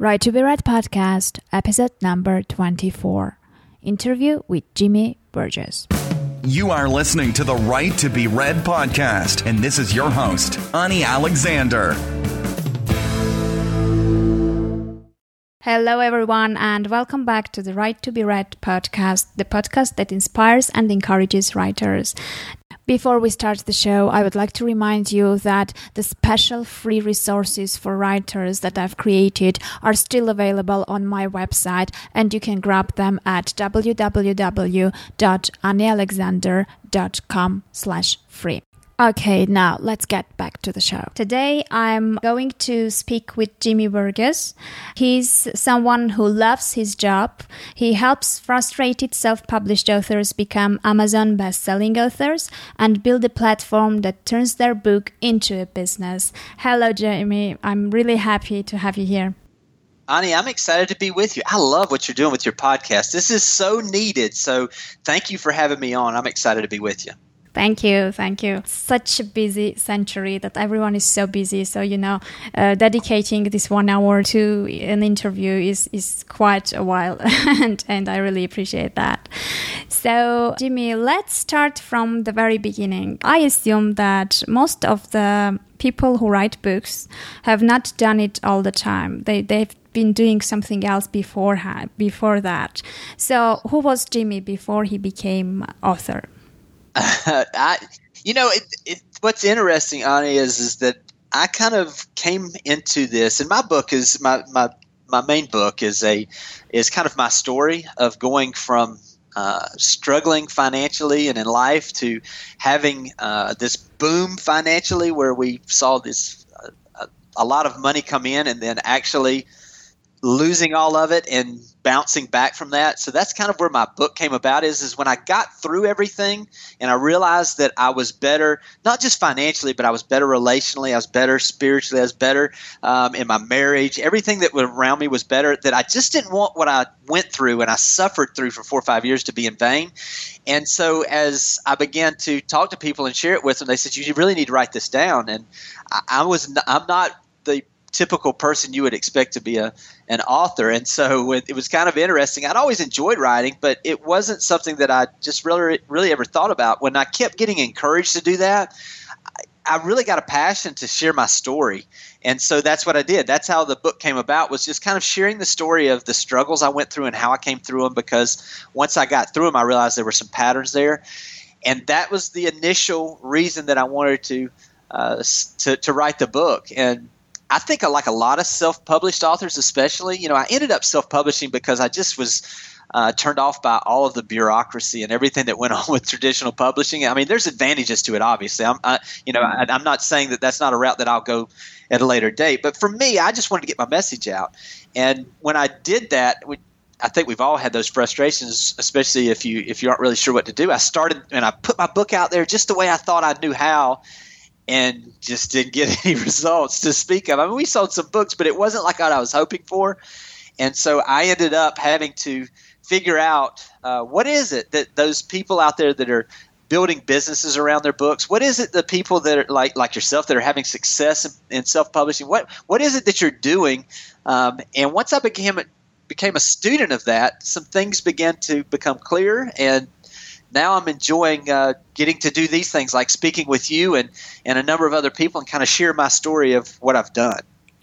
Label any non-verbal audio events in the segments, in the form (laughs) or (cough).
Right to be Read podcast, episode number 24. Interview with Jimmy Burgess. You are listening to the Right to Be Read podcast, and this is your host, Ani Alexander. Hello, everyone, and welcome back to the Right to Be Read podcast, the podcast that inspires and encourages writers. Before we start the show, I would like to remind you that the special free resources for writers that I've created are still available on my website, and you can grab them at www.anialexander.com/free. Okay, now let's get back to the show. Today I'm going to speak with Jimmy Burgess. He's someone who loves his job. He helps frustrated self published authors become Amazon best selling authors and build a platform that turns their book into a business. Hello, Jimmy. I'm really happy to have you here. Ani, I'm excited to be with you. I love what you're doing with your podcast. This is so needed. So thank you for having me on. I'm excited to be with you. Thank you, thank you. Such a busy century that everyone is so busy. So you know, uh, dedicating this one hour to an interview is is quite a while, (laughs) and and I really appreciate that. So Jimmy, let's start from the very beginning. I assume that most of the people who write books have not done it all the time. They they've been doing something else before before that. So who was Jimmy before he became author? (laughs) I, you know, it, it, what's interesting, Ani, is is that I kind of came into this, and my book is my my my main book is a is kind of my story of going from uh, struggling financially and in life to having uh, this boom financially, where we saw this uh, a lot of money come in, and then actually losing all of it and bouncing back from that. So that's kind of where my book came about is is when I got through everything and I realized that I was better, not just financially, but I was better relationally, I was better spiritually, I was better um, in my marriage. Everything that was around me was better. That I just didn't want what I went through and I suffered through for four or five years to be in vain. And so as I began to talk to people and share it with them, they said, "You really need to write this down." And I, I was, I'm not the typical person you would expect to be a an author. And so it, it, was kind of interesting. I'd always enjoyed writing, but it wasn't something that I just really really ever thought about. When I kept getting encouraged to do that, I, really got a passion to share my story. And so that's what I did. That's how the book came about was just kind of sharing the story of the struggles I went through and how I came through them because once I got through them I realized there were some patterns there. And that was the initial reason that I wanted to uh, to, to write the book. And I think like a lot of self-published authors, especially, you know, I ended up self-publishing because I just was uh, turned off by all of the bureaucracy and everything that went (laughs) on with traditional publishing. I mean, there's advantages to it, obviously. I'm, I, you know, I, am not saying that that's not a route that I'll go at a later date, but for me, I just wanted to get my message out. And when I did that, we, I think we've all had those frustrations, especially if you if you aren't really sure what to do. I started and I put my book out there just the way I thought I knew how, and just didn't get (laughs) any results to speak of. I mean, we sold some books, but it wasn't like what I was hoping for. And so I ended up having to figure out uh, what is it that those people out there that are building businesses around their books. What is it the people that are like like yourself that are having success in, in self publishing? What what is it that you're doing? Um, and once I became a, became a student of that, some things began to become clear, and now I'm enjoying uh, getting to do these things like speaking with you and, and a number of other people and kind of share my story of what I've done.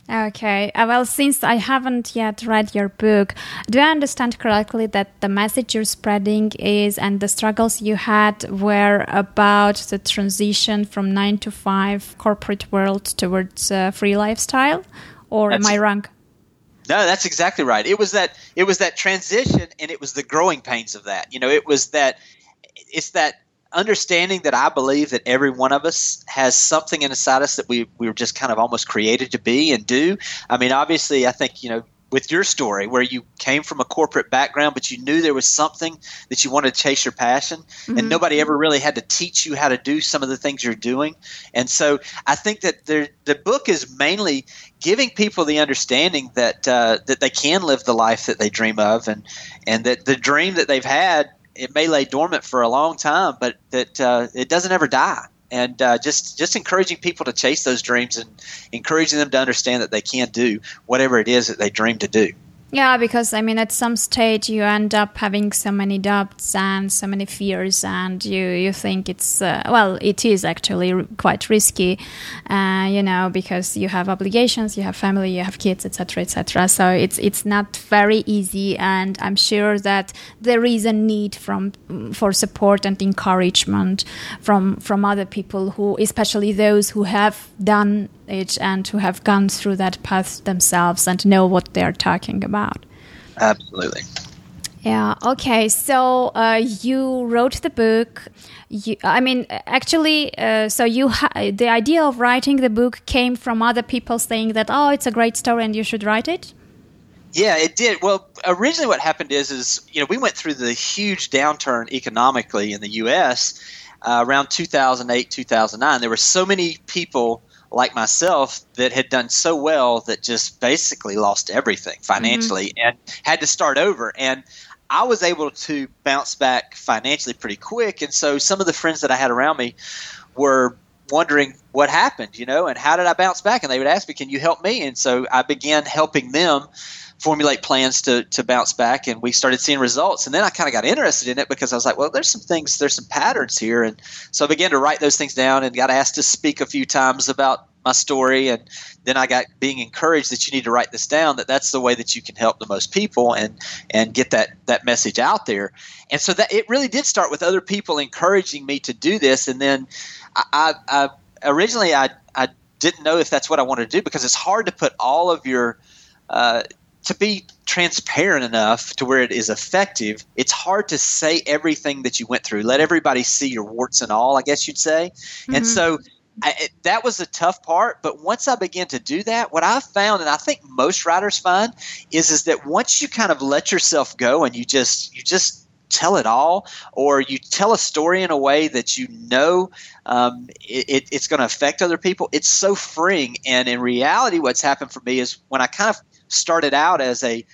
Okay. Uh, well, since I haven't yet read your book, do I understand correctly that the message you're spreading is and the struggles you had were about the transition from nine to five corporate world towards a free lifestyle? Or that's, am I wrong? No, that's exactly right. It was that it was that transition and it was the growing pains of that. You know, it was that it's that understanding that I believe that every one of us has something inside us that we we were just kind of almost created to be and do. I mean, obviously, I think you know with your story where you came from a corporate background but you knew there was something that you wanted to chase your passion mm-hmm. and nobody ever really had to teach you how to do some of the things you're doing and so i think that the book is mainly giving people the understanding that uh, that they can live the life that they dream of and and that the dream that they've had it may lay dormant for a long time, but that uh, it doesn't ever die. and uh, just just encouraging people to chase those dreams and encouraging them to understand that they can do whatever it is that they dream to do. Yeah, because I mean, at some stage you end up having so many doubts and so many fears, and you you think it's uh, well, it is actually r- quite risky, uh, you know, because you have obligations, you have family, you have kids, etc., etc. So it's it's not very easy, and I'm sure that there is a need from for support and encouragement from from other people who, especially those who have done it and who have gone through that path themselves and know what they're talking about. Absolutely. Yeah. Okay. So uh, you wrote the book. You, I mean, actually, uh, so you ha- the idea of writing the book came from other people saying that oh, it's a great story and you should write it. Yeah, it did. Well, originally, what happened is, is you know, we went through the huge downturn economically in the U.S. Uh, around 2008, 2009. There were so many people like myself that had done so well that just basically lost everything financially mm-hmm. and had to start over. And I was able to bounce back financially pretty quick. And so some of the friends that I had around me were wondering what happened, you know, and how did I bounce back? And they would ask me, Can you help me? And so I began helping them formulate plans to to bounce back and we started seeing results. And then I kind of got interested in it because I was like well there's some things there's some patterns here. And so I began to write those things down and got asked to speak a few times about my story. And then I got being encouraged that you need to write this down that that's the way that you can help the most people and and get that that message out there. And so that it really did start with other people encouraging me to do this. And then I, I, I originally I, I didn't know if that's what I wanted to do because it's hard to put all of your uh, to be transparent enough to where it is effective, it's hard to say everything that you went through. Let everybody see your warts and all, I guess you'd say. Mm-hmm. And so I, that was a tough part. But once I began to do that, what I found, and I think most writers find, is is that once you kind of let yourself go and you just you just tell it all, or you tell a story in a way that you know um, it, it's going to affect other people, it's so freeing. And in reality, what's happened for me is when I kind of started out as a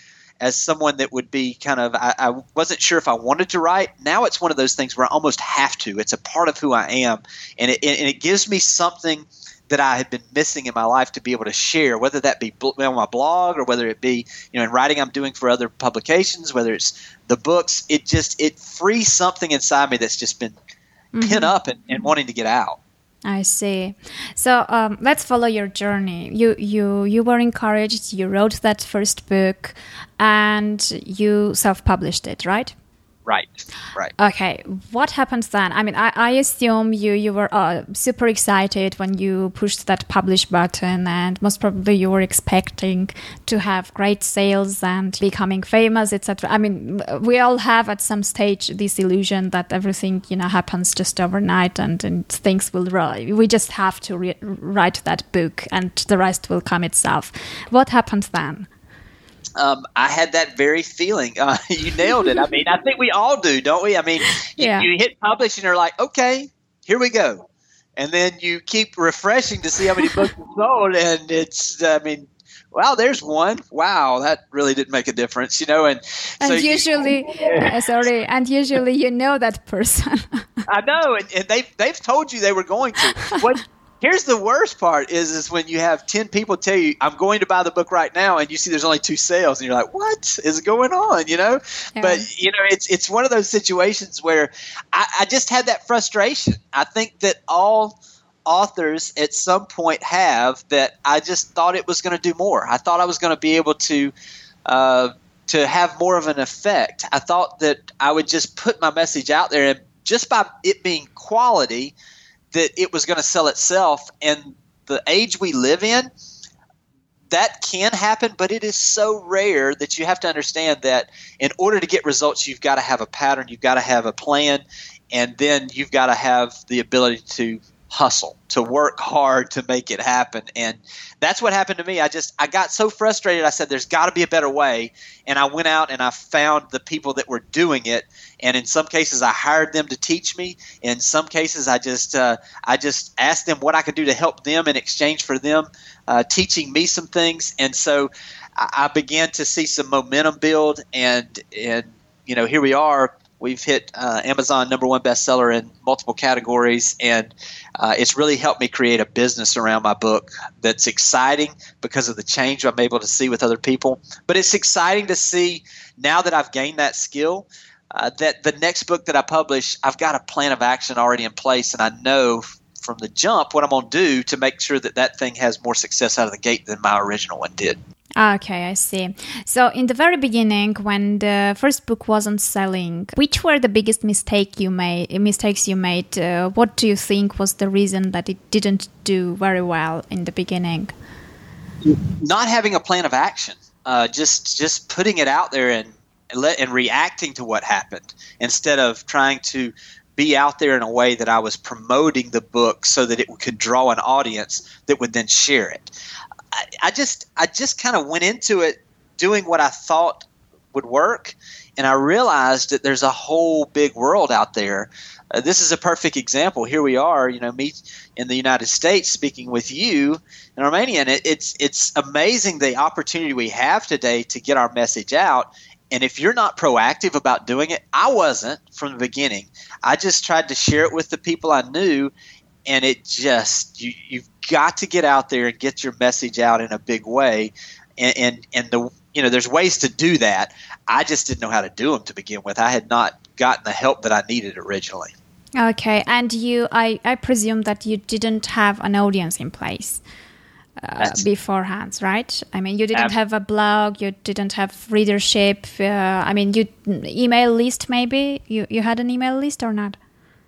as someone that would be kind of I, I, wasn't sure if I wanted to write. Now it's one of those things where I almost have to. It's a part of who I am, and it and it gives me something that I had been missing in my life to be able to share, whether that be on my blog or whether it be you know in writing I'm doing for other publications, whether it's the books. It just it frees something inside me that's just been mm-hmm. pinned up and, and wanting to get out. I see. So um, let's follow your journey. You you you were encouraged. You wrote that first book, and you self-published it, right? Right, right. Okay, what happens then? I mean, I, I assume you you were uh, super excited when you pushed that publish button, and most probably you were expecting to have great sales and becoming famous, etc. I mean, we all have at some stage this illusion that everything you know happens just overnight, and, and things will. We just have to write that book, and the rest will come itself. What happens then? Um, I had that very feeling. Uh, (laughs) you nailed it. I mean, I think we all do, don't we? I mean, yeah. you, you hit publish and you're like, okay, here we go. And then you keep refreshing to see how many (laughs) books you sold. And it's, I mean, wow, there's one. Wow, that really didn't make a difference, you know. And and so usually, (laughs) you, uh, sorry, and usually you know that person. I know, and, and they've they've told you they were going to. What Here's the worst part is is when you have ten people tell you I'm going to buy the book right now, and you see there's only two sales, and you're like, what is going on? You know, yeah. but you know it's it's one of those situations where I, I just had that frustration. I think that all authors at some point have that I just thought it was going to do more. I thought I was going to be able to. Uh, to have more of an effect. I thought that I would just put my message out there, and just by it being quality, that it was going to sell itself. And the age we live in, that can happen, but it is so rare that you have to understand that in order to get results, you've got to have a pattern, you've got to have a plan, and then you've got to have the ability to hustle to work hard to make it happen. And that's what happened to me. I just i got so frustrated. I said there's got to be a better way. And i went out and i found the people that were doing it. And in some cases i hired them to teach me. In some cases i just uh, i just asked them what i could do to help them in exchange for them uh, teaching me some things. And so I, I began to see some momentum build. And and you know here we are We've hit uh, Amazon number one bestseller in multiple categories, and uh, it's really helped me create a business around my book that's exciting because of the change I'm able to see with other people. But it's exciting to see now that I've gained that skill. Uh, that the next book that I publish, I've got a plan of action already in place, and I know from the jump what I'm going to do to make sure that that thing has more success out of the gate than my original one did. Okay, I see. So, in the very beginning, when the first book wasn't selling, which were the biggest mistake you made? Mistakes you made? Uh, what do you think was the reason that it didn't do very well in the beginning? Not having a plan of action. Uh, just just putting it out there and and, and reacting to what happened instead of trying to be out there in a way that I was promoting the book so that it could draw an audience that would then share it. I, I just I just kind of went into it doing what I thought would work, and I realized that there's a whole big world out there. Uh, this is a perfect example. Here we are, you know, me in the United States speaking with you in Romania, and it, it's it's amazing the opportunity we have today to get our message out. And if you're not proactive about doing it, I wasn't from the beginning. I just tried to share it with the people I knew, and it just you you've got to get out there and get your message out in a big way, and and, and the you know there's ways to do that. I just didn't know how to do them to begin with. I had not gotten the help that I needed originally. Okay, and you, I, I presume that you didn't have an audience in place uh, beforehand, right? I mean, you didn't have a blog, you didn't have readership. Uh, I mean, you email list maybe. You you had an email list or not?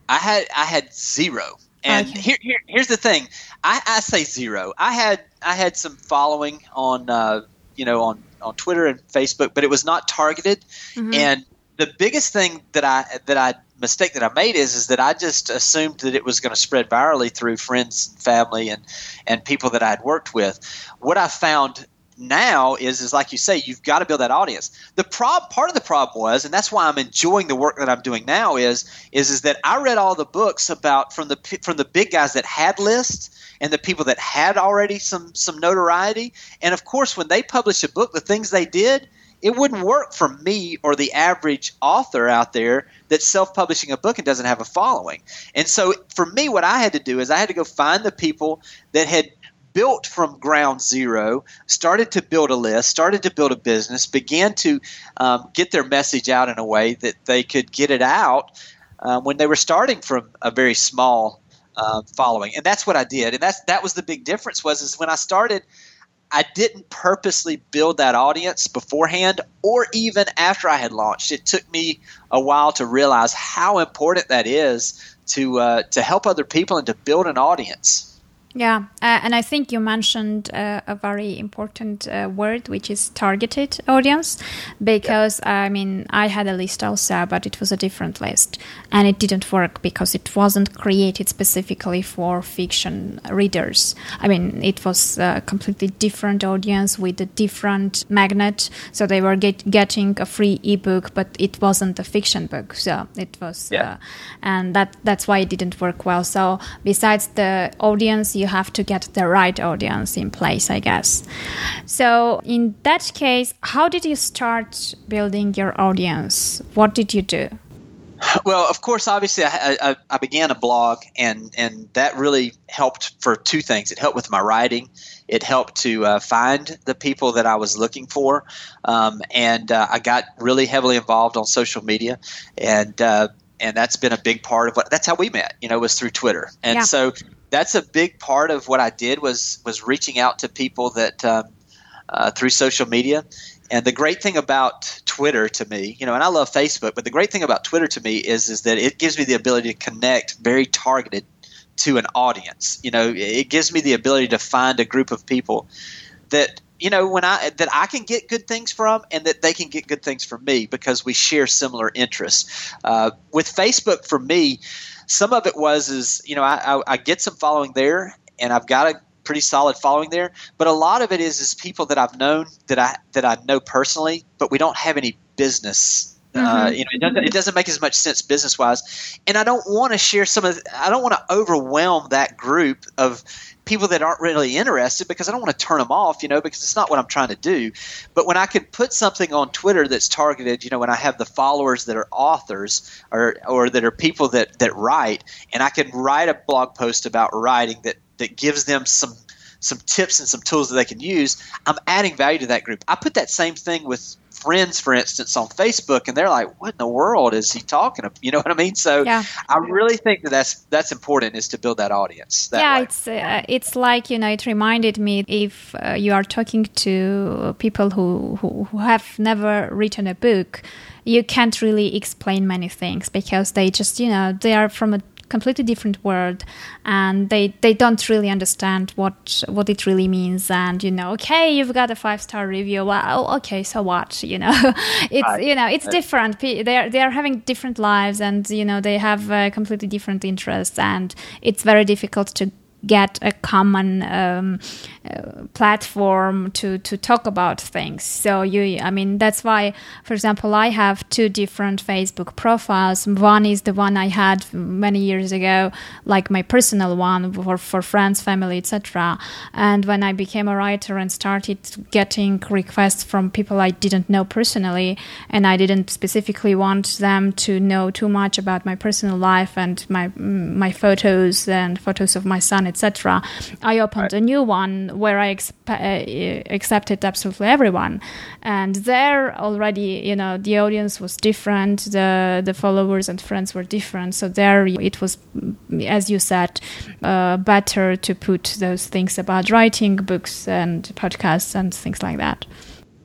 I had I had zero. And okay. here, here, here's the thing. I, I, say zero. I had I had some following on uh, you know on, on Twitter and Facebook, but it was not targeted. Mm-hmm. And the biggest thing that I that I mistake that I made is is that I just assumed that it was going to spread virally through friends and family and and people that I'd worked with. What I found now is is like you say you've got to build that audience the prob part of the problem was and that's why i'm enjoying the work that i'm doing now is is is that i read all the books about from the from the big guys that had lists and the people that had already some some notoriety and of course when they publish a book the things they did it wouldn't work for me or the average author out there that's self-publishing a book and doesn't have a following and so for me what i had to do is i had to go find the people that had built from ground zero, started to build a list, started to build a business, began to um, get their message out in a way that they could get it out uh, when they were starting from a very small uh, following. And that's what I did. And that's that was the big difference was is when I started. I didn't purposely build that audience beforehand or even after I had launched. It took me a while to realize how important that is to uh, to help other people and to build an audience. Yeah, uh, and I think you mentioned uh, a very important uh, word, which is targeted audience, because yeah. I mean, I had a list also, but it was a different list, and it didn't work because it wasn't created specifically for fiction readers. I mean, it was a completely different audience with a different magnet, so they were get, getting a free ebook, but it wasn't a fiction book, so it was, yeah. Uh, and that that's why it didn't work well. So besides the audience, you have to get the right audience in place, I guess. So, in that case, how did you start building your audience? What did you do? Well, of course, obviously, I, I, I, began a blog, and, and that really helped for two things. It helped with my writing, it helped to uh, find the people that I was looking for, um, and uh, I got really heavily involved on social media, and uh, and that's been a big part of what. That's how we met. You know, was through Twitter, and yeah. so that's a big part of what I did was was reaching out to people that um, uh, through social media. And the great thing about Twitter to me, you know, and I love Facebook, but the great thing about Twitter to me is is that it gives me the ability to connect very targeted to an audience. You know, it gives me the ability to find a group of people that you know when I that I can get good things from, and that they can get good things from me because we share similar interests. Uh, with Facebook, for me, some of it was is you know I, I, I get some following there, and I've got a pretty solid following there. But a lot of it is is people that I've known that I that I know personally, but we don't have any business mm-hmm. Uh, you know, it doesn't, it doesn't make as much sense business wise, and I don't want to share some of. I don't want to overwhelm that group of people that aren't really interested because I don't want to turn them off, you know, because it's not what I'm trying to do. But when I can put something on Twitter that's targeted, you know, when I have the followers that are authors or or that are people that that write, and I can write a blog post about writing that that gives them some some tips and some tools that they can use, I'm adding value to that group. I put that same thing with friends, for instance, on Facebook, and they're like, "What in the world is he talking about?" You know what I mean? So yeah. I really think that that's that's important is to build that audience. That yeah, way. it's uh, it's like you know, it reminded me if uh, you are talking to people who, who who have never written a book you can't really explain many things because they just you know they are from a completely different world and they they don't really understand what what it really means. And you know okay you've got a five star review. Well okay so what? (laughs) You know it's right. you know it's different. They're they're having different lives and you know they have uh, completely different interests and it's very difficult to get a common um, uh, platform to, to talk about things. So you, I mean, that's why, for example, I have two different Facebook profiles. One is the one I had many years ago, like my personal one for, for friends, family, etc. And when I became a writer and started getting requests from people I didn't know personally, and I didn't specifically want them to know too much about my personal life and my my photos and photos of my son, etc. I opened right. a new one where I exp- uh, accepted absolutely everyone, and there already, you know, the audience was different, the the followers and friends were different. So there, it was, as you said, uh, better to put those things about writing books and podcasts and things like that.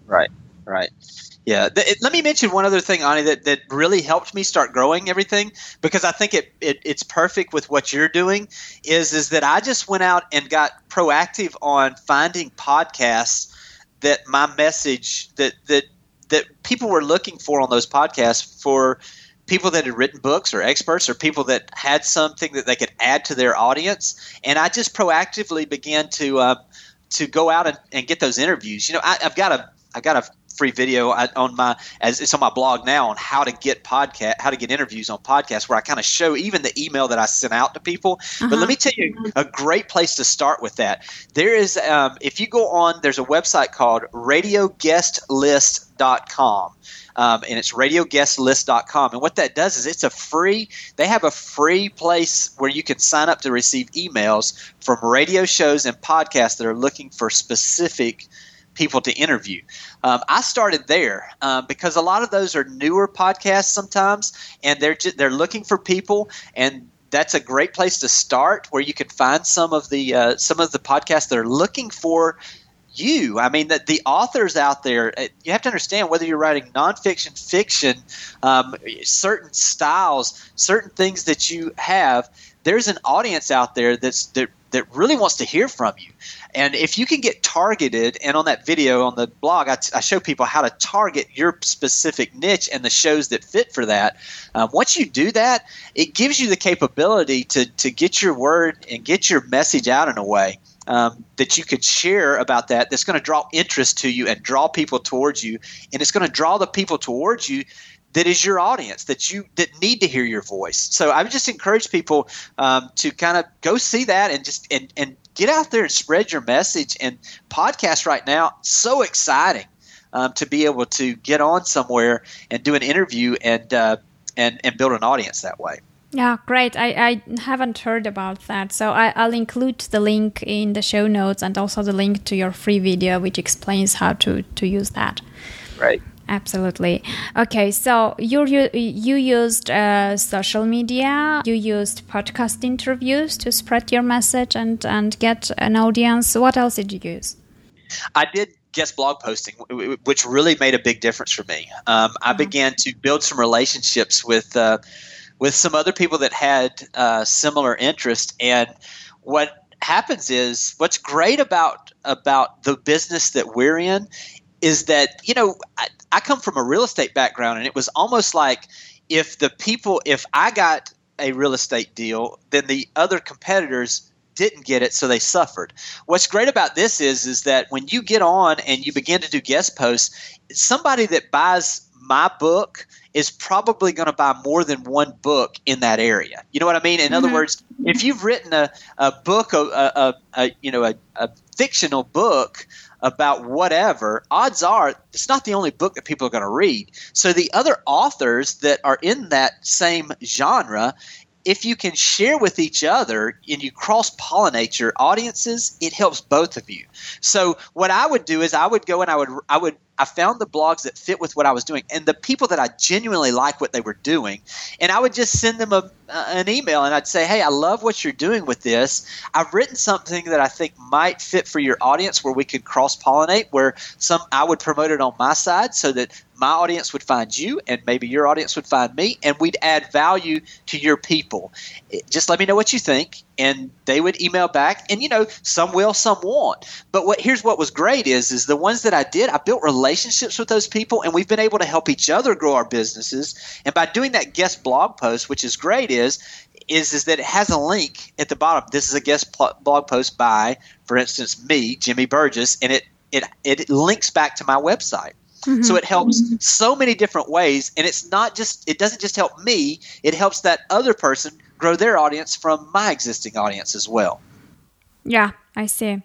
Right, right. Yeah. let me mention one other thing, Ani, that, that really helped me start growing everything because I think it, it it's perfect with what you're doing. Is is that I just went out and got proactive on finding podcasts that my message that that that people were looking for on those podcasts for people that had written books or experts or people that had something that they could add to their audience. And I just proactively began to uh, to go out and, and get those interviews. You know, I, have got a I've got a free video on my as it's on my blog now on how to get podcast how to get interviews on podcasts where I kind of show even the email that I sent out to people. Uh-huh. But let me tell you a great place to start with that. There is um, if you go on there's a website called radioguestlist.com. Um, and it's radioguestlist.com. And what that does is it's a free, they have a free place where you can sign up to receive emails from radio shows and podcasts that are looking for specific people to interview. Um, I started there um, because a lot of those are newer podcasts sometimes, and they're they're looking for people, and that's a great place to start where you can find some of the uh, some of the podcasts that are looking for you. I mean, that the authors out there, uh, you have to understand whether you're writing nonfiction, fiction, um, certain styles, certain things that you have. There's an audience out there that's that that really wants to hear from you. And if you can get targeted, and on that video on the blog, I, t- I show people how to target your specific niche and the shows that fit for that. Um, once you do that, it gives you the capability to, to get your word and get your message out in a way. Um, that you could share about that that's going to draw interest to you and draw people towards you and it's going to draw the people towards you that is your audience that you that need to hear your voice so i would just encourage people um, to kind of go see that and just and, and get out there and spread your message. And podcast right now, so exciting um, to be able to get on somewhere and do an interview and uh, and and build an audience that way. Yeah, great. I, I haven't heard about that. So I, I'll include the link in the show notes and also the link to your free video, which explains how to, to use that. Right. Absolutely. Okay, so you you, you used uh, social media, you used podcast interviews to spread your message and and get an audience. What else did you use? I did guest blog posting, which really made a big difference for me. Um, I mm-hmm. began to build some relationships with uh, with some other people that had uh, similar interest, and what happens is what's great about about the business that we're in is that you know I, I come from a real estate background, and it was almost like if the people, if I got a real estate deal, then the other competitors didn't get it, so they suffered. What's great about this is is that when you get on and you begin to do guest posts, somebody that buys my book is probably going to buy more than one book in that area. You know what I mean? In mm-hmm. other words, if you've written a, a book, a, a, a you know, a, a fictional book about whatever, odds are it's not the only book that people are going to read. So the other authors that are in that same genre, if you can share with each other and you cross pollinate your audiences, it helps both of you. So what I would do is I would go and I would I would I found the blogs that fit with what I was doing and the people that I genuinely like what they were doing. And I would just send them a, uh, an email and I'd say, Hey, I love what you're doing with this. I've written something that I think might fit for your audience where we could cross pollinate, where some I would promote it on my side so that my audience would find you and maybe your audience would find me and we'd add value to your people just let me know what you think and they would email back and you know some will some won't but what here's what was great is is the ones that i did i built relationships with those people and we've been able to help each other grow our businesses and by doing that guest blog post which is great is is is that it has a link at the bottom this is a guest pl- blog post by for instance me jimmy burgess and it it, it links back to my website Mm-hmm. So it helps so many different ways. And it's not just, it doesn't just help me, it helps that other person grow their audience from my existing audience as well. Yeah, I see.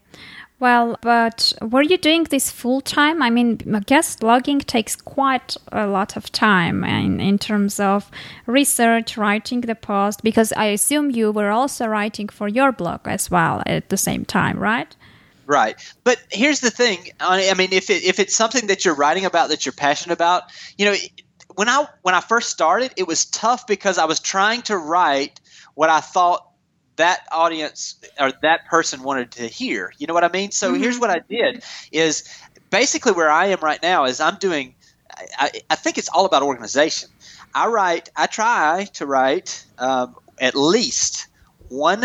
Well, but were you doing this full time? I mean, guest blogging takes quite a lot of time in, in terms of research, writing the post, because I assume you were also writing for your blog as well at the same time, right? Right. But here's the thing. I mean, if it, if it's something that you're writing about that you're passionate about, you know, when I when I first started, it was tough because I was trying to write what I thought that audience or that person wanted to hear. You know what I mean? So mm-hmm. here's what I did is basically where I am right now is I'm doing I, I think it's all about organization. I write I try to write um, at least one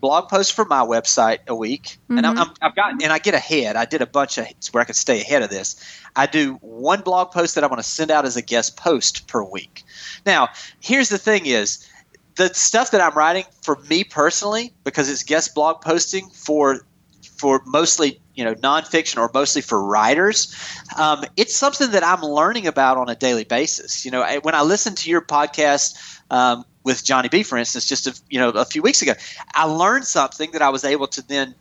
blog post for my website a week, mm-hmm. and i have got and I get ahead. I did a bunch of where I could stay ahead of this. I do one blog post that I want to send out as a guest post per week. Now, here's the thing: is the stuff that I'm writing for me personally because it's guest blog posting for for mostly you know nonfiction or mostly for writers. Um, it's something that I'm learning about on a daily basis. You know, when I listen to your podcast. Um, with Johnny B, for instance, just a, you know a few weeks ago, I learned something that I was able to then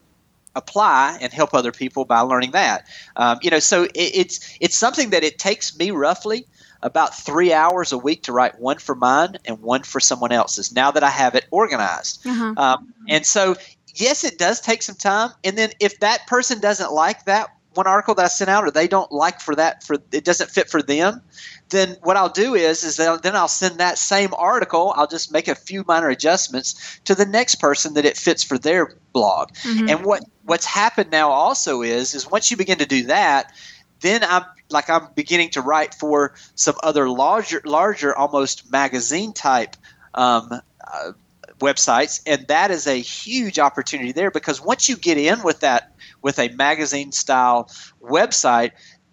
apply and help other people by learning that. Um, you know, so it, it's it's something that it takes me roughly about three hours a week to write one for mine and one for someone else's. Now that I have it organized, uh-huh. um, and so yes, it does take some time. And then if that person doesn't like that one article that I sent out, or they don't like for that for it doesn't fit for them, then what I'll do is is then I'll send that same article. I'll just make a few minor adjustments to the next person that it fits for their blog. Mm-hmm. And what what's happened now also is is once you begin to do that, then I'm like I'm beginning to write for some other larger larger almost magazine type um, uh, websites, and that is a huge opportunity there because once you get in with that with a magazine style website,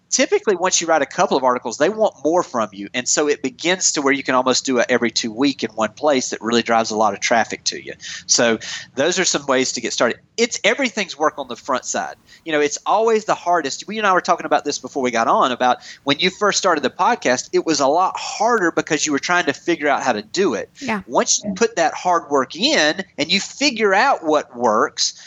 typically once you write a couple of articles they want more from you. And so it begins to where you can almost do it every two week in one place that really drives a lot of traffic to you. So those are some ways to get started. It's everything's work on the front side. You know it's always the hardest. We and i were talking about this before we got on about when you first started the podcast it was a lot harder because you were trying to figure out how to do it. Yeah. once you put that hard work in and you figure out what works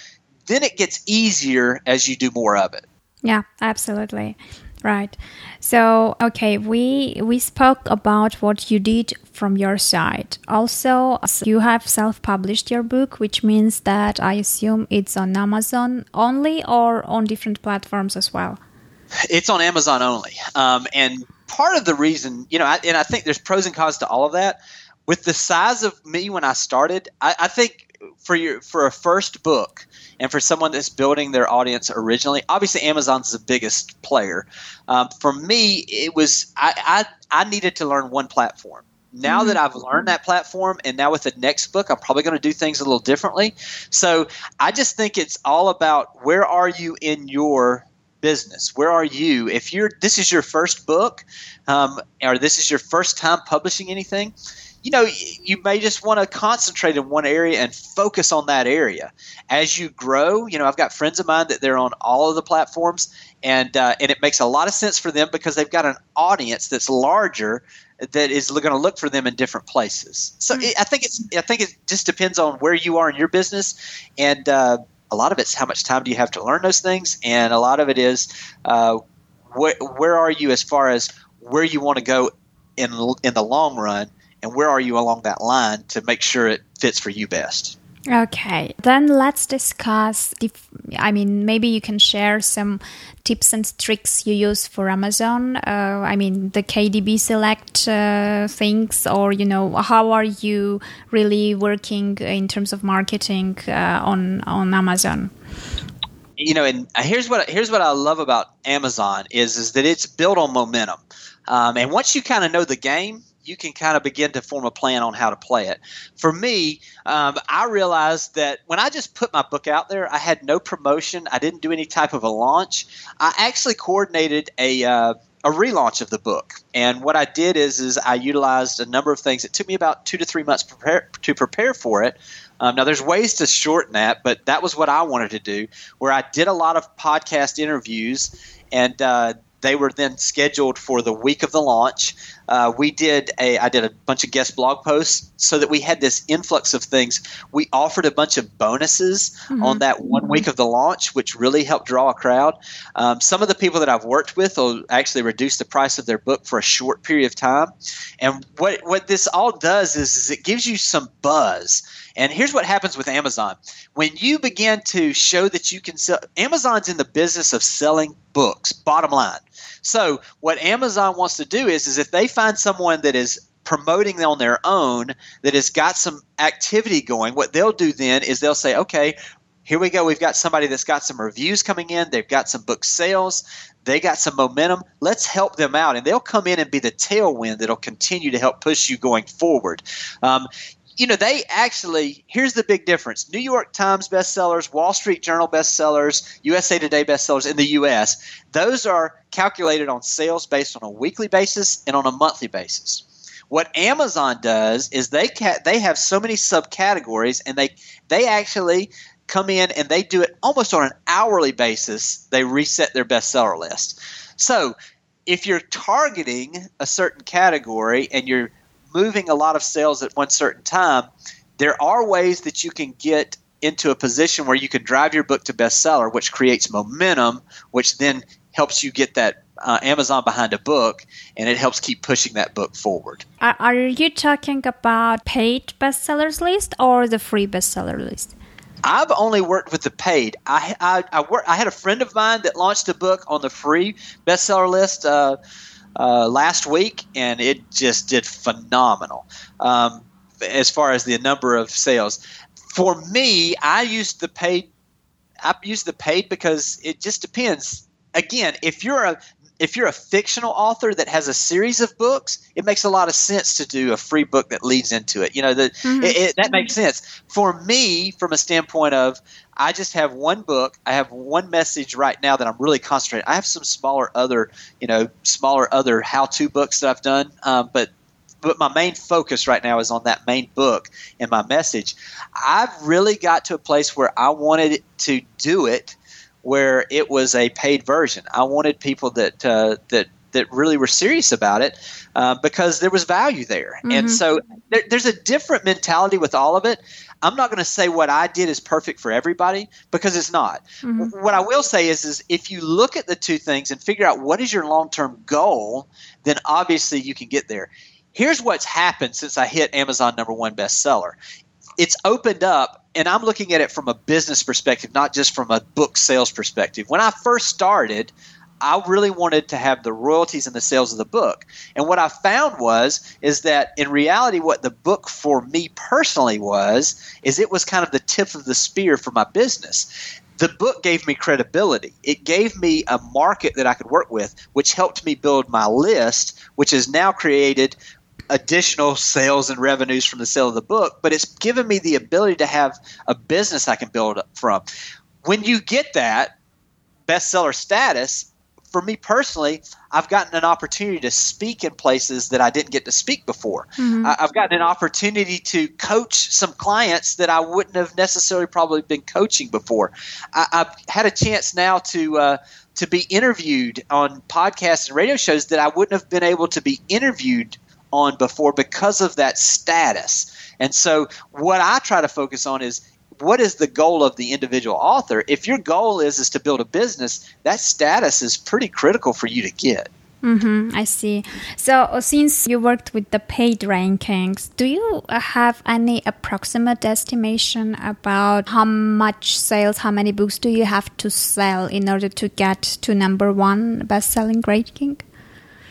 then it gets easier as you do more of it. Yeah absolutely Right. So, okay, we we spoke about what you did from your side. Also, you have self-published your book, which means that I assume it's on Amazon only or on different platforms as well. It's on Amazon only. Um, and part of the reason, you know, I, and I think there's pros and cons to all of that. With the size of me when I started, I, I think for your for a first book and for someone that's building their audience originally obviously amazon's the biggest player um, for me it was I, I, I needed to learn one platform now mm-hmm. that I've learned that platform, and now with the next book, I'm probably going to do things a little differently. So I just think it's all about where are you in your business? Where are you? If you're this is your first book, um, or this is your first time publishing anything, you know, you may just want to concentrate in one area and focus on that area. As you grow, you know, I've got friends of mine that they're on all of the platforms, and uh, and it makes a lot of sense for them because they've got an audience that's larger that is going to look for them in different places. So mm-hmm. it, I think it's I think it just depends on where you are in your business, and uh, a lot of it's how much time do you have to learn those things, and a lot of it is uh, wh- where are you as far as where you want to go in in the long run and where are you along that line to make sure it fits for you best. Okay, then let's discuss. If, I mean, maybe you can share some tips and tricks you use for Amazon. Uh, I mean, the KDP select uh, things, or you know, how are you really working in terms of marketing uh, on on Amazon? You know, and here's what here's what I love about Amazon is is that it's built on momentum, um, and once you kind of know the game, you can kind of begin to form a plan on how to play it. For me, um, I realized that when I just put my book out there, I had no promotion. I didn't do any type of a launch. I actually coordinated a uh, a relaunch of the book. And what I did is is I utilized a number of things. It took me about two to three months prepare, to prepare for it. Um, now, there's ways to shorten that, but that was what I wanted to do. Where I did a lot of podcast interviews, and uh, they were then scheduled for the week of the launch. Uh, we did a I did a bunch of guest blog posts so that we had this influx of things. We offered a bunch of bonuses mm-hmm. on that one week of the launch, which really helped draw a crowd. Um, some of the people that I've worked with will actually reduce the price of their book for a short period of time. And what what this all does is, is it gives you some buzz. And here's what happens with Amazon. When you begin to show that you can sell, Amazon's in the business of selling books, bottom line. So what Amazon wants to do is, is if they find someone that is promoting on their own that has got some activity going, what they'll do then is they'll say, okay, here we go. We've got somebody that's got some reviews coming in. They've got some book sales. They got some momentum. Let's help them out. And they'll come in and be the tailwind that'll continue to help push you going forward. Um, you know, they actually, here's the big difference New York Times bestsellers, Wall Street Journal bestsellers, USA Today bestsellers in the US, those are calculated on sales based on a weekly basis and on a monthly basis. What Amazon does is they ca- they have so many subcategories and they they actually come in and they do it almost on an hourly basis. They reset their bestseller list. So, if you're targeting a certain category and you're moving a lot of sales at one certain time, there are ways that you can get into a position where you can drive your book to bestseller, which creates momentum, which then helps you get that uh, Amazon behind a book, and it helps keep pushing that book forward. Are, are you talking about paid bestsellers list or the free bestseller list? I've only worked with the paid. I I I, work, I had a friend of mine that launched a book on the free bestseller list. Uh, uh, last week, and it just did phenomenal um, as far as the number of sales. For me, I used the paid. I use the paid because it just depends. Again, if you're a if you're a fictional author that has a series of books, it makes a lot of sense to do a free book that leads into it. You know, that mm-hmm. it, it, that makes sense. For me, from a standpoint of, I just have one book. I have one message right now that I'm really concentrating. I have some smaller other, you know, smaller other how-to books that I've done, um, but but my main focus right now is on that main book and my message. I've really got to a place where I wanted to do it where it was a paid version. I wanted people that uh, that that really were serious about it uh, because there was value there. Mm-hmm. And so there, there's a different mentality with all of it. I'm not going to say what I did is perfect for everybody because it's not. Mm-hmm. What I will say is, is if you look at the two things and figure out what is your long term goal, then obviously you can get there. Here's what's happened since I hit Amazon number one bestseller. It's opened up and I'm looking at it from a business perspective, not just from a book sales perspective. When I first started, I really wanted to have the royalties and the sales of the book. And what I found was is that in reality what the book for me personally was is it was kind of the tip of the spear for my business. The book gave me credibility. It gave me a market that I could work with, which helped me build my list, which has now created additional sales and revenues from the sale of the book, but it's given me the ability to have a business I can build from. When you get that bestseller status, for me personally, I've gotten an opportunity to speak in places that I didn't get to speak before. Mm-hmm. I, I've gotten an opportunity to coach some clients that I wouldn't have necessarily probably been coaching before. I, have had a chance now to uh, to be interviewed on podcasts and radio shows that I wouldn't have been able to be interviewed on before because of that status. And so, what I try to focus on is what is the goal of the individual author? If your goal is is to build a business, that status is pretty critical for you to get. Mm-hmm, I see. So, since you worked with the paid rankings, do you uh, have any approximate estimation about how much sales, how many books do you have to sell in order to get to number one best-selling ranking?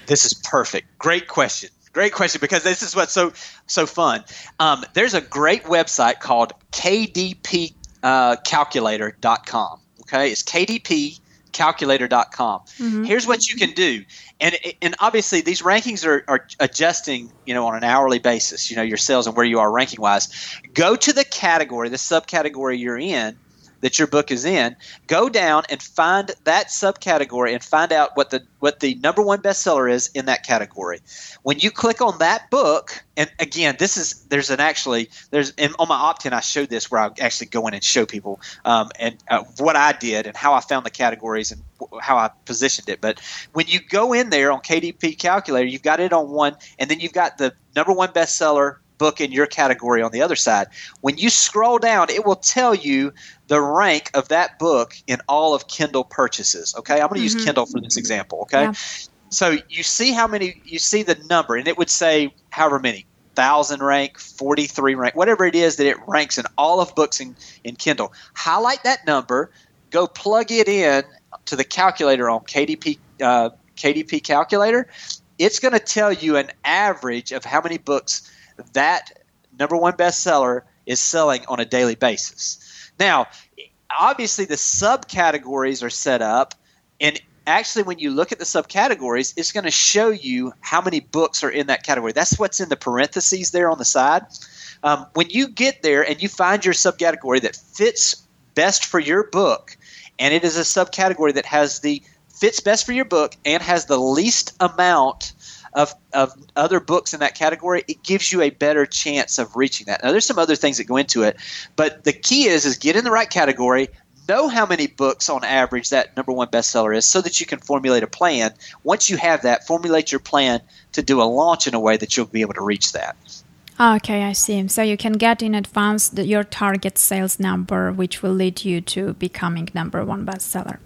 This is perfect. Great question. Great question because this is what's so so fun. Um, there's a great website called kdpcalculator.com. Uh, okay, it's kdpcalculator.com. Mm-hmm. Here's what you can do, and and obviously these rankings are, are adjusting, you know, on an hourly basis. You know your sales and where you are ranking wise. Go to the category, the subcategory you're in that your book is in, go down and find that subcategory and find out what the what the number one bestseller is in that category. When you click on that book, and again, this is there's an actually there's on my opt-in I showed this where I actually go in and show people um, and uh, what I did and how I found the categories and how I positioned it. But when you go in there on KDP Calculator, you've got it on one, and then you've got the number one bestseller book in your category on the other side. When you scroll down, it will tell you the rank of that book in all of Kindle purchases. Okay, I'm going to mm-hmm. use Kindle for this example. Okay, yeah. so you see how many, you see the number, and it would say however many thousand rank, 43 rank, whatever it is that it ranks in all of books in, in Kindle. Highlight that number, go plug it in to the calculator on KDP uh, KDP calculator. It's going to tell you an average of how many books that number one bestseller is selling on a daily basis. Now, obviously, the subcategories are set up, and actually, when you look at the subcategories, it's going to show you how many books are in that category. That's what's in the parentheses there on the side. Um, when you get there and you find your subcategory that fits best for your book, and it is a subcategory that has the fits best for your book and has the least amount of, of other books in that category, it gives you a better chance of reaching that. Now, there's some other things that go into it, but the key is is get in the right category, know how many books on average that number one bestseller is, so that you can formulate a plan. Once you have that, formulate your plan to do a launch in a way that you'll be able to reach that. Ah, okay, I see. So you can get in advance the, your target sales number, which will lead you to becoming number one bestseller.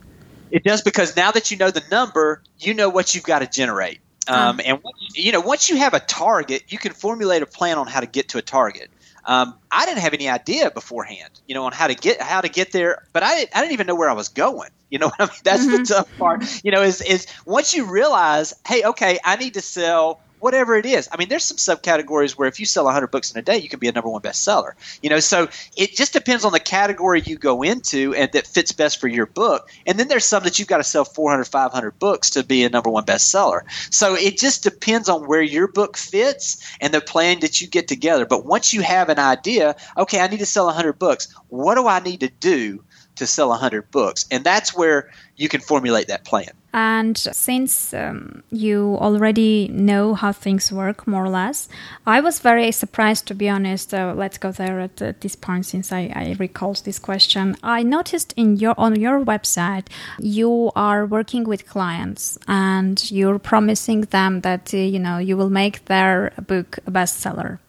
It does because now that you know the number, you know what you've got to generate. Um, and you know, once you have a target, you can formulate a plan on how to get to a target. Um, I didn't have any idea beforehand, you know, on how to get how to get there, but I didn't, I didn't even know where I was going. You know what I mean? That's mm-hmm. the tough part. You know, is is once you realize, hey, okay, I need to sell whatever it is. I mean, there's some subcategories where if you sell 100 books in a day, you can be a number one bestseller. You know, so it just depends on the category you go into and that fits best for your book. And then there's some that you've got to sell 400, 500 books to be a number one bestseller. So it just depends on where your book fits and the plan that you get together. But once you have an idea, okay, I need to sell 100 books. What do I need to do to sell 100 books? And that's where you can formulate that plan. And since um, you already know how things work, more or less, I was very surprised, to be honest. Uh, let's go there at uh, this point, since I, I recalled this question. I noticed in your on your website you are working with clients and you're promising them that uh, you know you will make their book a bestseller.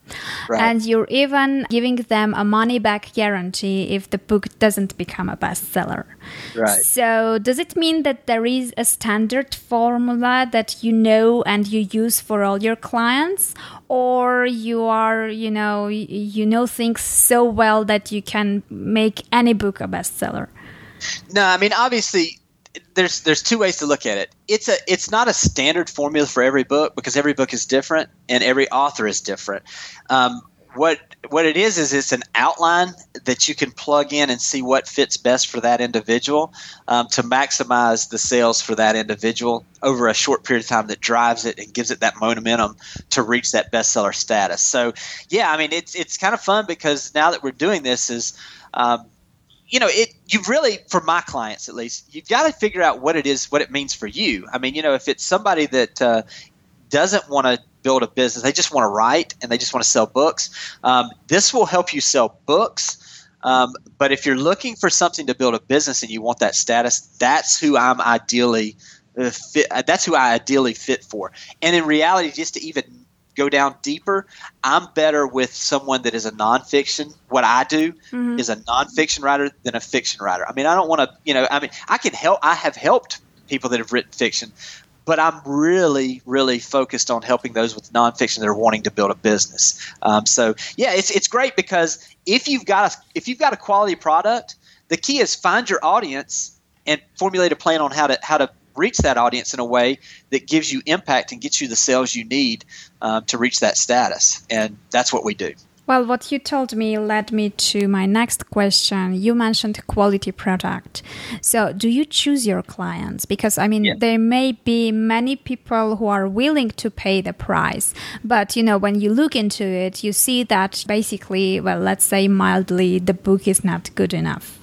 Right. And you're even giving them a money back guarantee if the book doesn't become a bestseller. Right. So, does it mean that there is a standard formula that you know and you use for all your clients? Or you are, you know, you know things so well that you can make any book a bestseller? No, I mean, obviously, there's there's two ways to look at it. It's a it's not a standard formula for every book because every book is different and every author is different. Um, what what it is is it's an outline that you can plug in and see what fits best for that individual um, to maximize the sales for that individual over a short period of time that drives it and gives it that momentum to reach that bestseller status. So yeah, I mean it's it's kind of fun because now that we're doing this is um, you know, it You've really for my clients at least, you've got to figure out what it is, what it means for you. I mean, you know, if it's somebody that uh, doesn't want to build a business, they just want to write and they just want to sell books. Um, this will help you sell books. Um, but if you're looking for something to build a business and you want that status, that's who I'm ideally uh, fit. Uh, that's who I ideally fit for. And in reality, just to even go down deeper, I'm better with someone that is a nonfiction. What I do mm-hmm. is a nonfiction writer than a fiction writer. I mean, I don't want to, you know, I mean, I can help. I have helped people that have written fiction, but I'm really, really focused on helping those with nonfiction that are wanting to build a business. Um, so yeah, it's it's great because if you've got a if you've got a quality product, the key is find your audience and formulate a plan on how to how to reach that audience in a way that gives you impact and gets you the sales you need um, to reach that status. And that's what we do. Well, what you told me led me to my next question. You mentioned quality product. So, do you choose your clients? Because, I mean, yeah. there may be many people who are willing to pay the price. But, you know, when you look into it, you see that basically, well, let's say mildly, the book is not good enough.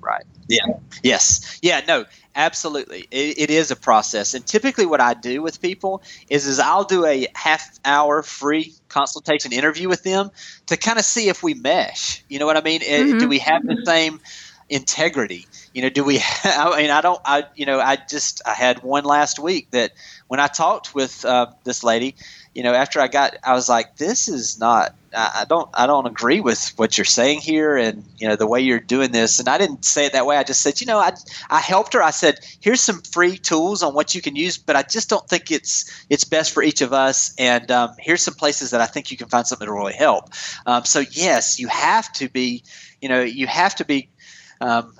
Right. Yeah. Yes. Yeah. No. Absolutely, it, it is a process, and typically, what I do with people is is I'll do a half hour free consultation interview with them to kind of see if we mesh. You know what I mean? Mm-hmm. Do we have the same integrity? You know, do we? (laughs) I mean, I don't. I you know, I just I had one last week that when I talked with uh, this lady, you know, after I got, I was like, this is not. I don't. I don't agree with what you're saying here, and you know the way you're doing this. And I didn't say it that way. I just said, you know, I I helped her. I said, here's some free tools on what you can use, but I just don't think it's it's best for each of us. And um, here's some places that I think you can find something to really help. Um, so yes, you have to be. You know, you have to be. Um,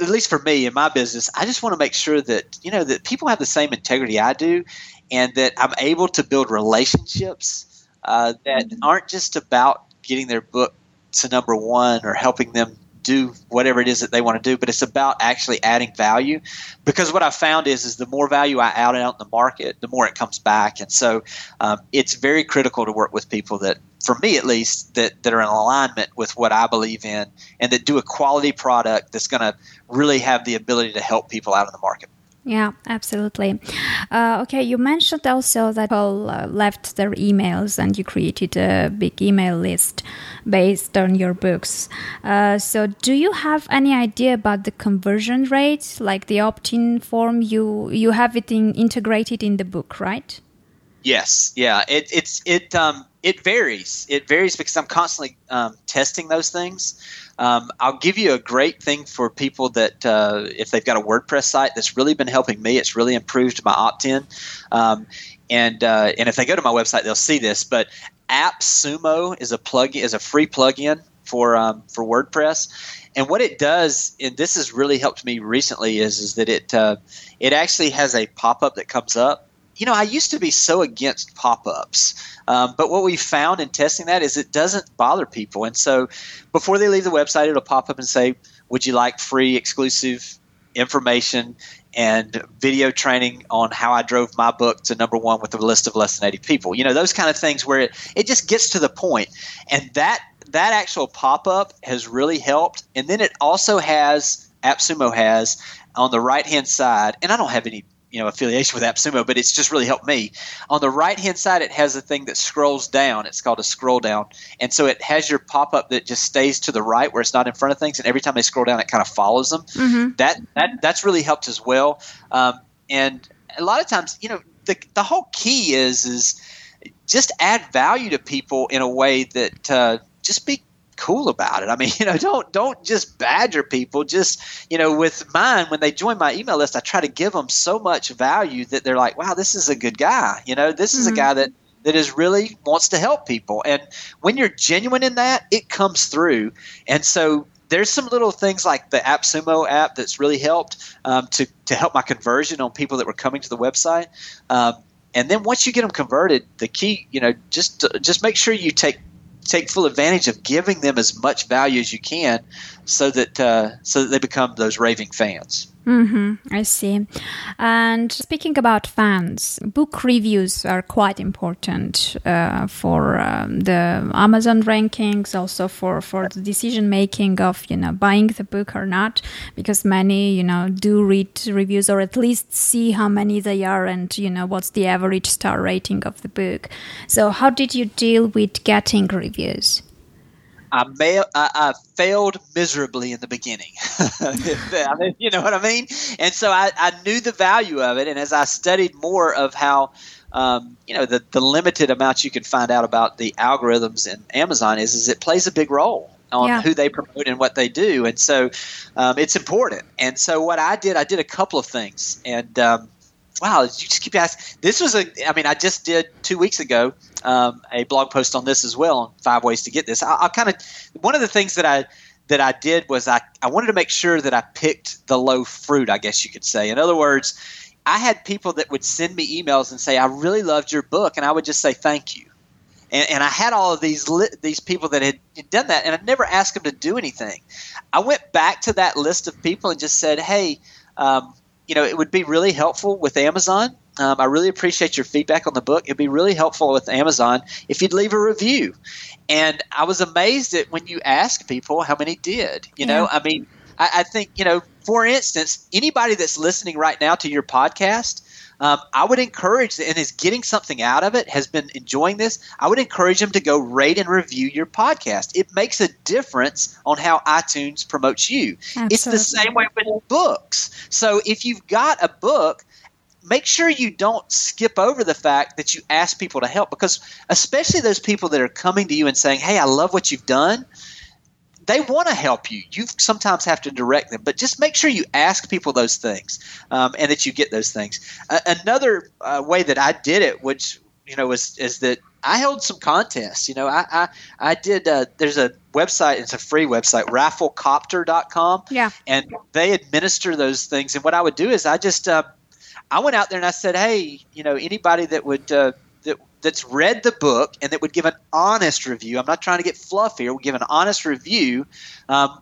at least for me in my business, I just want to make sure that you know that people have the same integrity I do, and that I'm able to build relationships uh, that aren't just about getting their book to number one or helping them do whatever it is that they want to do, but it's about actually adding value. Because what I found is, is the more value I add out in the market, the more it comes back. And so um, it's very critical to work with people that, for me at least, that, that are in alignment with what I believe in and that do a quality product that's going to really have the ability to help people out in the market. Yeah, absolutely. Uh, okay, you mentioned also that people uh, left their emails and you created a big email list based on your books. Uh, so, do you have any idea about the conversion rate, like the opt-in form? You you have it in, integrated in the book, right? Yes. Yeah. It it's it um it varies. It varies because I'm constantly um, testing those things. Um, I'll give you a great thing for people that uh, if they've got a WordPress site that's really been helping me. It's really improved my opt-in, um, and uh, and if they go to my website, they'll see this. But AppSumo is a plug is a free plugin for um, for WordPress. And what it does, and this has really helped me recently, is is that it uh, it actually has a pop up that comes up you know, I used to be so against pop ups. Um, but what we found in testing that is it doesn't bother people. And so before they leave the website, it'll pop up and say, Would you like free exclusive information and video training on how I drove my book to number one with a list of less than 80 people? You know, those kind of things where it, it just gets to the point. And that, that actual pop up has really helped. And then it also has, AppSumo has, on the right hand side, and I don't have any you know affiliation with AppSumo, but it's just really helped me. On the right hand side, it has a thing that scrolls down. It's called a scroll down, and so it has your pop up that just stays to the right where it's not in front of things, and every time they scroll down, it kind of follows them. Mm-hmm. That that that's really helped as well. Um, and a lot of times, you know, the the whole key is is just add value to people in a way that uh, just be cool about it. I mean, (laughs) you know, don't don't just badger people. Just you know, with mine, when they join my email list, I try to give them so much value that they're like, "Wow, this is a good guy." You know, this mm-hmm. is a mm-hmm. guy that that is really wants to help people. And when you're genuine in that, it comes through. And so there's some little things like the AppSumo app that's really helped um, to to help my conversion on people that were coming to the website. Um, and then once you get them converted, the key, you know, just just make sure you take take full advantage of giving them as much value as you can, so that uh, so that they become those raving fans. Mm-hmm, I see. And speaking about fans, book reviews are quite important uh, for um, the Amazon rankings, also for, for the decision making of you know buying the book or not, because many you know do read reviews or at least see how many they are and you know what's the average star rating of the book. So how did you deal with getting reviews? I, I, I failed miserably in the beginning. (laughs) I mean, you know what I mean? And so I, I knew the value of it. And as I studied more of how, um, you know, the, the limited amount you can find out about the algorithms in Amazon is, is it plays a big role on yeah. who they promote and what they do. And so um, it's important. And so what I did, I did a couple of things. And um, wow, you just keep asking. This was a, I mean, I just did two weeks ago um, a blog post on this as well on five ways to get this. I, will kind of, one of the things that I, that I did was I, I wanted to make sure that I picked the low fruit, I guess you could say. In other words, I had people that would send me emails and say, I really loved your book. And I would just say, thank you. And, and I had all of these li- these people that had done that, and I never asked them to do anything. I went back to that list of people and just said, "Hey, um, you know, it would be really helpful with Amazon. Um, I really appreciate your feedback on the book. It'd be really helpful with Amazon if you'd leave a review. And I was amazed at when you asked people how many did. You yeah. know, I mean, I, I think, you know, for instance, anybody that's listening right now to your podcast, um, I would encourage and is getting something out of it, has been enjoying this. I would encourage them to go rate and review your podcast. It makes a difference on how iTunes promotes you. Absolutely. It's the same way with books. So if you've got a book, make sure you don't skip over the fact that you ask people to help because especially those people that are coming to you and saying hey i love what you've done they want to help you. You sometimes have to direct them, but just make sure you ask people those things um, and that you get those things. Uh, another uh, way that I did it, which you know, was is that I held some contests. You know, I I, I did. Uh, there's a website. It's a free website, rafflecopter.com. Yeah, and they administer those things. And what I would do is I just uh, I went out there and I said, hey, you know, anybody that would uh, that's read the book and that would give an honest review. I'm not trying to get fluff fluffy. Would give an honest review. Um,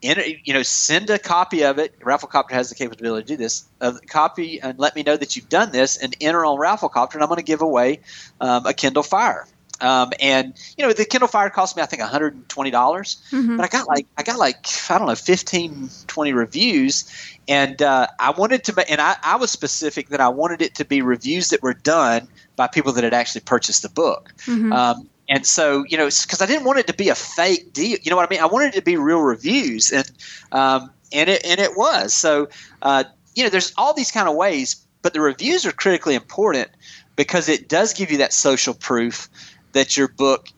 in, you know, send a copy of it. Rafflecopter has the capability to do this. A copy and let me know that you've done this and enter on Rafflecopter, and I'm going to give away um, a Kindle Fire. Um, and you know, the Kindle Fire cost me I think 120 dollars, mm-hmm. but I got like I got like I don't know 15, 20 reviews, and uh, I wanted to, and I, I was specific that I wanted it to be reviews that were done by people that had actually purchased the book. Mm-hmm. Um, and so, you know, because I didn't want it to be a fake deal. You know what I mean? I wanted it to be real reviews, and um, and it and it was. So, uh, you know, there's all these kind of ways, but the reviews are critically important because it does give you that social proof that your book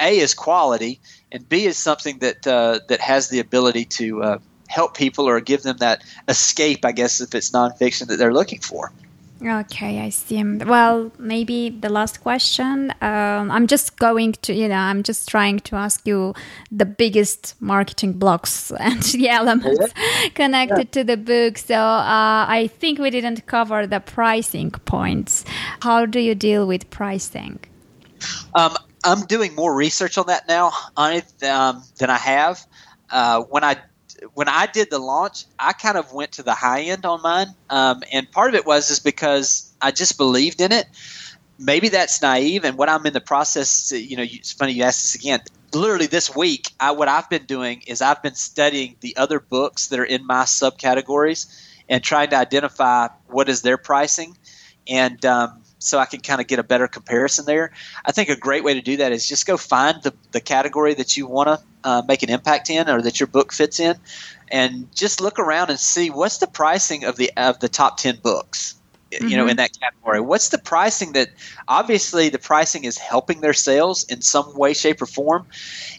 a is quality and b is something that uh, that has the ability to uh, help people or give them that escape, I guess, if it's nonfiction that they're looking for. Okay, I see. Well, maybe the last question. Um, I'm just going to, you know, I'm just trying to ask you the biggest marketing blocks (laughs) and the elements yeah. (laughs) connected yeah. to the book. So uh, I think we didn't cover the pricing points. How do you deal with pricing? Um, I'm doing more research on that now on it um, than I have. Uh, when I when I did the launch, I kind of went to the high end on mine, um, and part of it was is because I just believed in it. Maybe that's naive, and what I'm in the process. You know, it's funny you asked this again. Literally this week, I, what I've been doing is I've been studying the other books that are in my subcategories and trying to identify what is their pricing, and um, so I can kind of get a better comparison there. I think a great way to do that is just go find the, the category that you want to uh, make an impact in or that your book fits in, and just look around and see what's the pricing of the of the top ten books. Mm-hmm. You know, mm-hmm. in that category, what's the pricing that obviously the pricing is helping their sales in some way, shape, or form.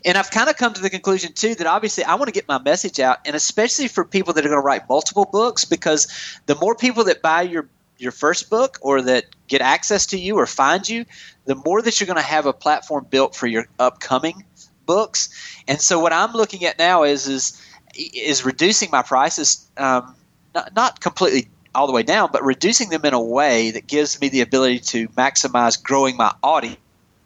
And I've kind of come to the conclusion too that obviously I want to get my message out, and especially for people that are going to write multiple books, because the more people that buy your your first book or that get access to you or find you, the more that you're going to have a platform built for your upcoming books. And so what I'm looking at now is is is reducing my prices, um, not, not completely all the way down, but reducing them in a way that gives me the ability to maximize growing my audience.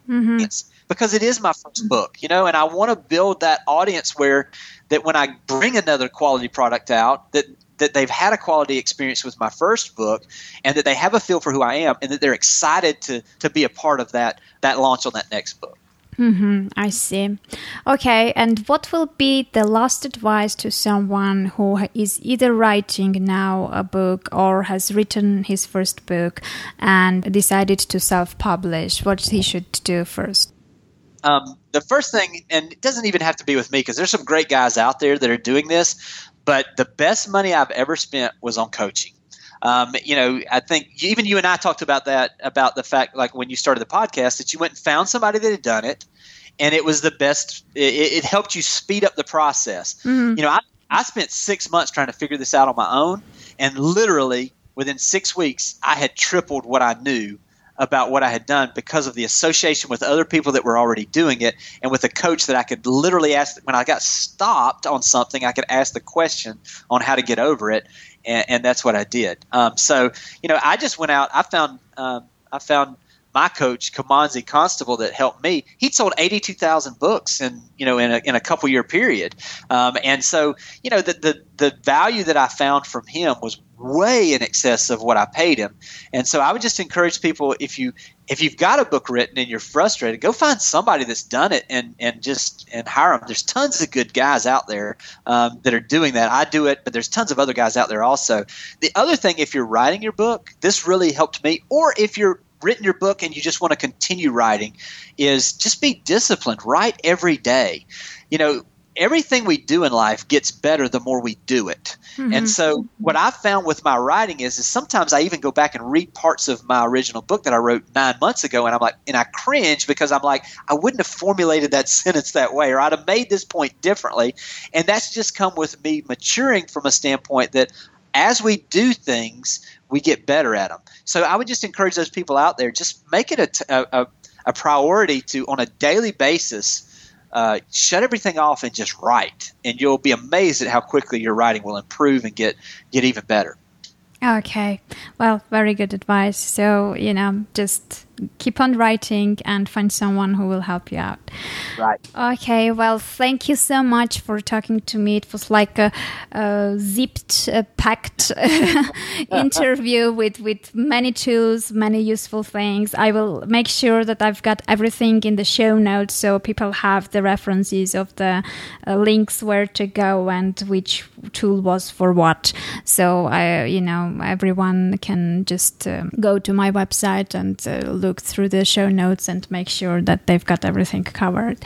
Mm-hmm. Because it is my first book, you know, and I want to build that audience where that when I bring another quality product out, that that they've had a quality experience with my first book and that they have a feel for who I am and that they're excited to to be a part of that that launch on that next book. Mm-hmm, I see. Okay, and what will be the last advice to someone who is either writing now a book or has written his first book and decided to self publish? What he should do first? Um, the first thing, and it doesn't even have to be with me because there's some great guys out there that are doing this, but the best money I've ever spent was on coaching. Um, you know, I think even you and I talked about that about the fact, like when you started the podcast, that you went and found somebody that had done it, and it was the best. It, it helped you speed up the process. Mm-hmm. You know, I, I spent six months trying to figure this out on my own, and literally within six weeks, I had tripled what I knew about what I had done because of the association with other people that were already doing it and with a coach that I could literally ask when I got stopped on something I could ask the question on how to get over it and, and that's what I did. Um, so you know I just went out I found um, I found my coach Kimanzi Constable that helped me he sold 82,000 books in you know in a, in a couple year period um, and so you know the, the the value that I found from him was way in excess of what I paid him. And so I would just encourage people if you if you've got a book written and you're frustrated, go find somebody that's done it and and just and hire them. There's tons of good guys out there um, that are doing that. I do it, but there's tons of other guys out there also. The other thing, if you're writing your book, this really helped me. Or if you're written your book and you just want to continue writing, is just be disciplined. Write every day. You know, everything we do in life gets better the more we do it. Mm-hmm. And so what I've found with my writing is is sometimes I even go back and read parts of my original book that I wrote nine months ago and I'm like and I cringe because I'm like, I wouldn't have formulated that (laughs) sentence that way or I'd have made this point differently. And that's just come with me maturing from a standpoint that as we do things, we get better at them. So I would just encourage those people out there, just make it a, a, a priority to on a daily basis uh, shut everything off and just write, and you'll be amazed at how quickly your writing will improve and get get even better. Okay, well, very good advice. So you know, just keep on writing and find someone who will help you out. Right. Okay. Well, thank you so much for talking to me. It was like a, a zipped, uh, packed (laughs) (laughs) interview with with many tools, many useful things. I will make sure that I've got everything in the show notes so people have the references of the uh, links where to go and which tool was for what. So I, you know, everyone can just uh, go to my website and uh, look through the show notes and make sure that they've got everything covered.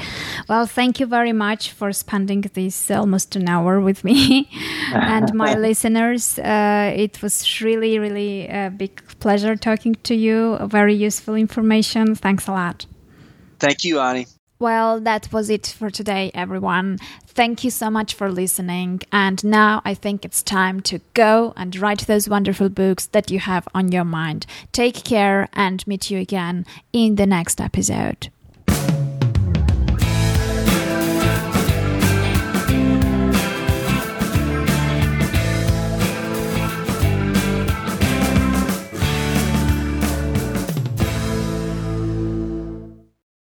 Well, thank you very much for spending this almost an hour with me (laughs) and my listeners. Uh, it was really, really a big pleasure talking to you. Very useful information. Thanks a lot. Thank you, Ani. Well, that was it for today, everyone. Thank you so much for listening. And now I think it's time to go and write those wonderful books that you have on your mind. Take care and meet you again in the next episode.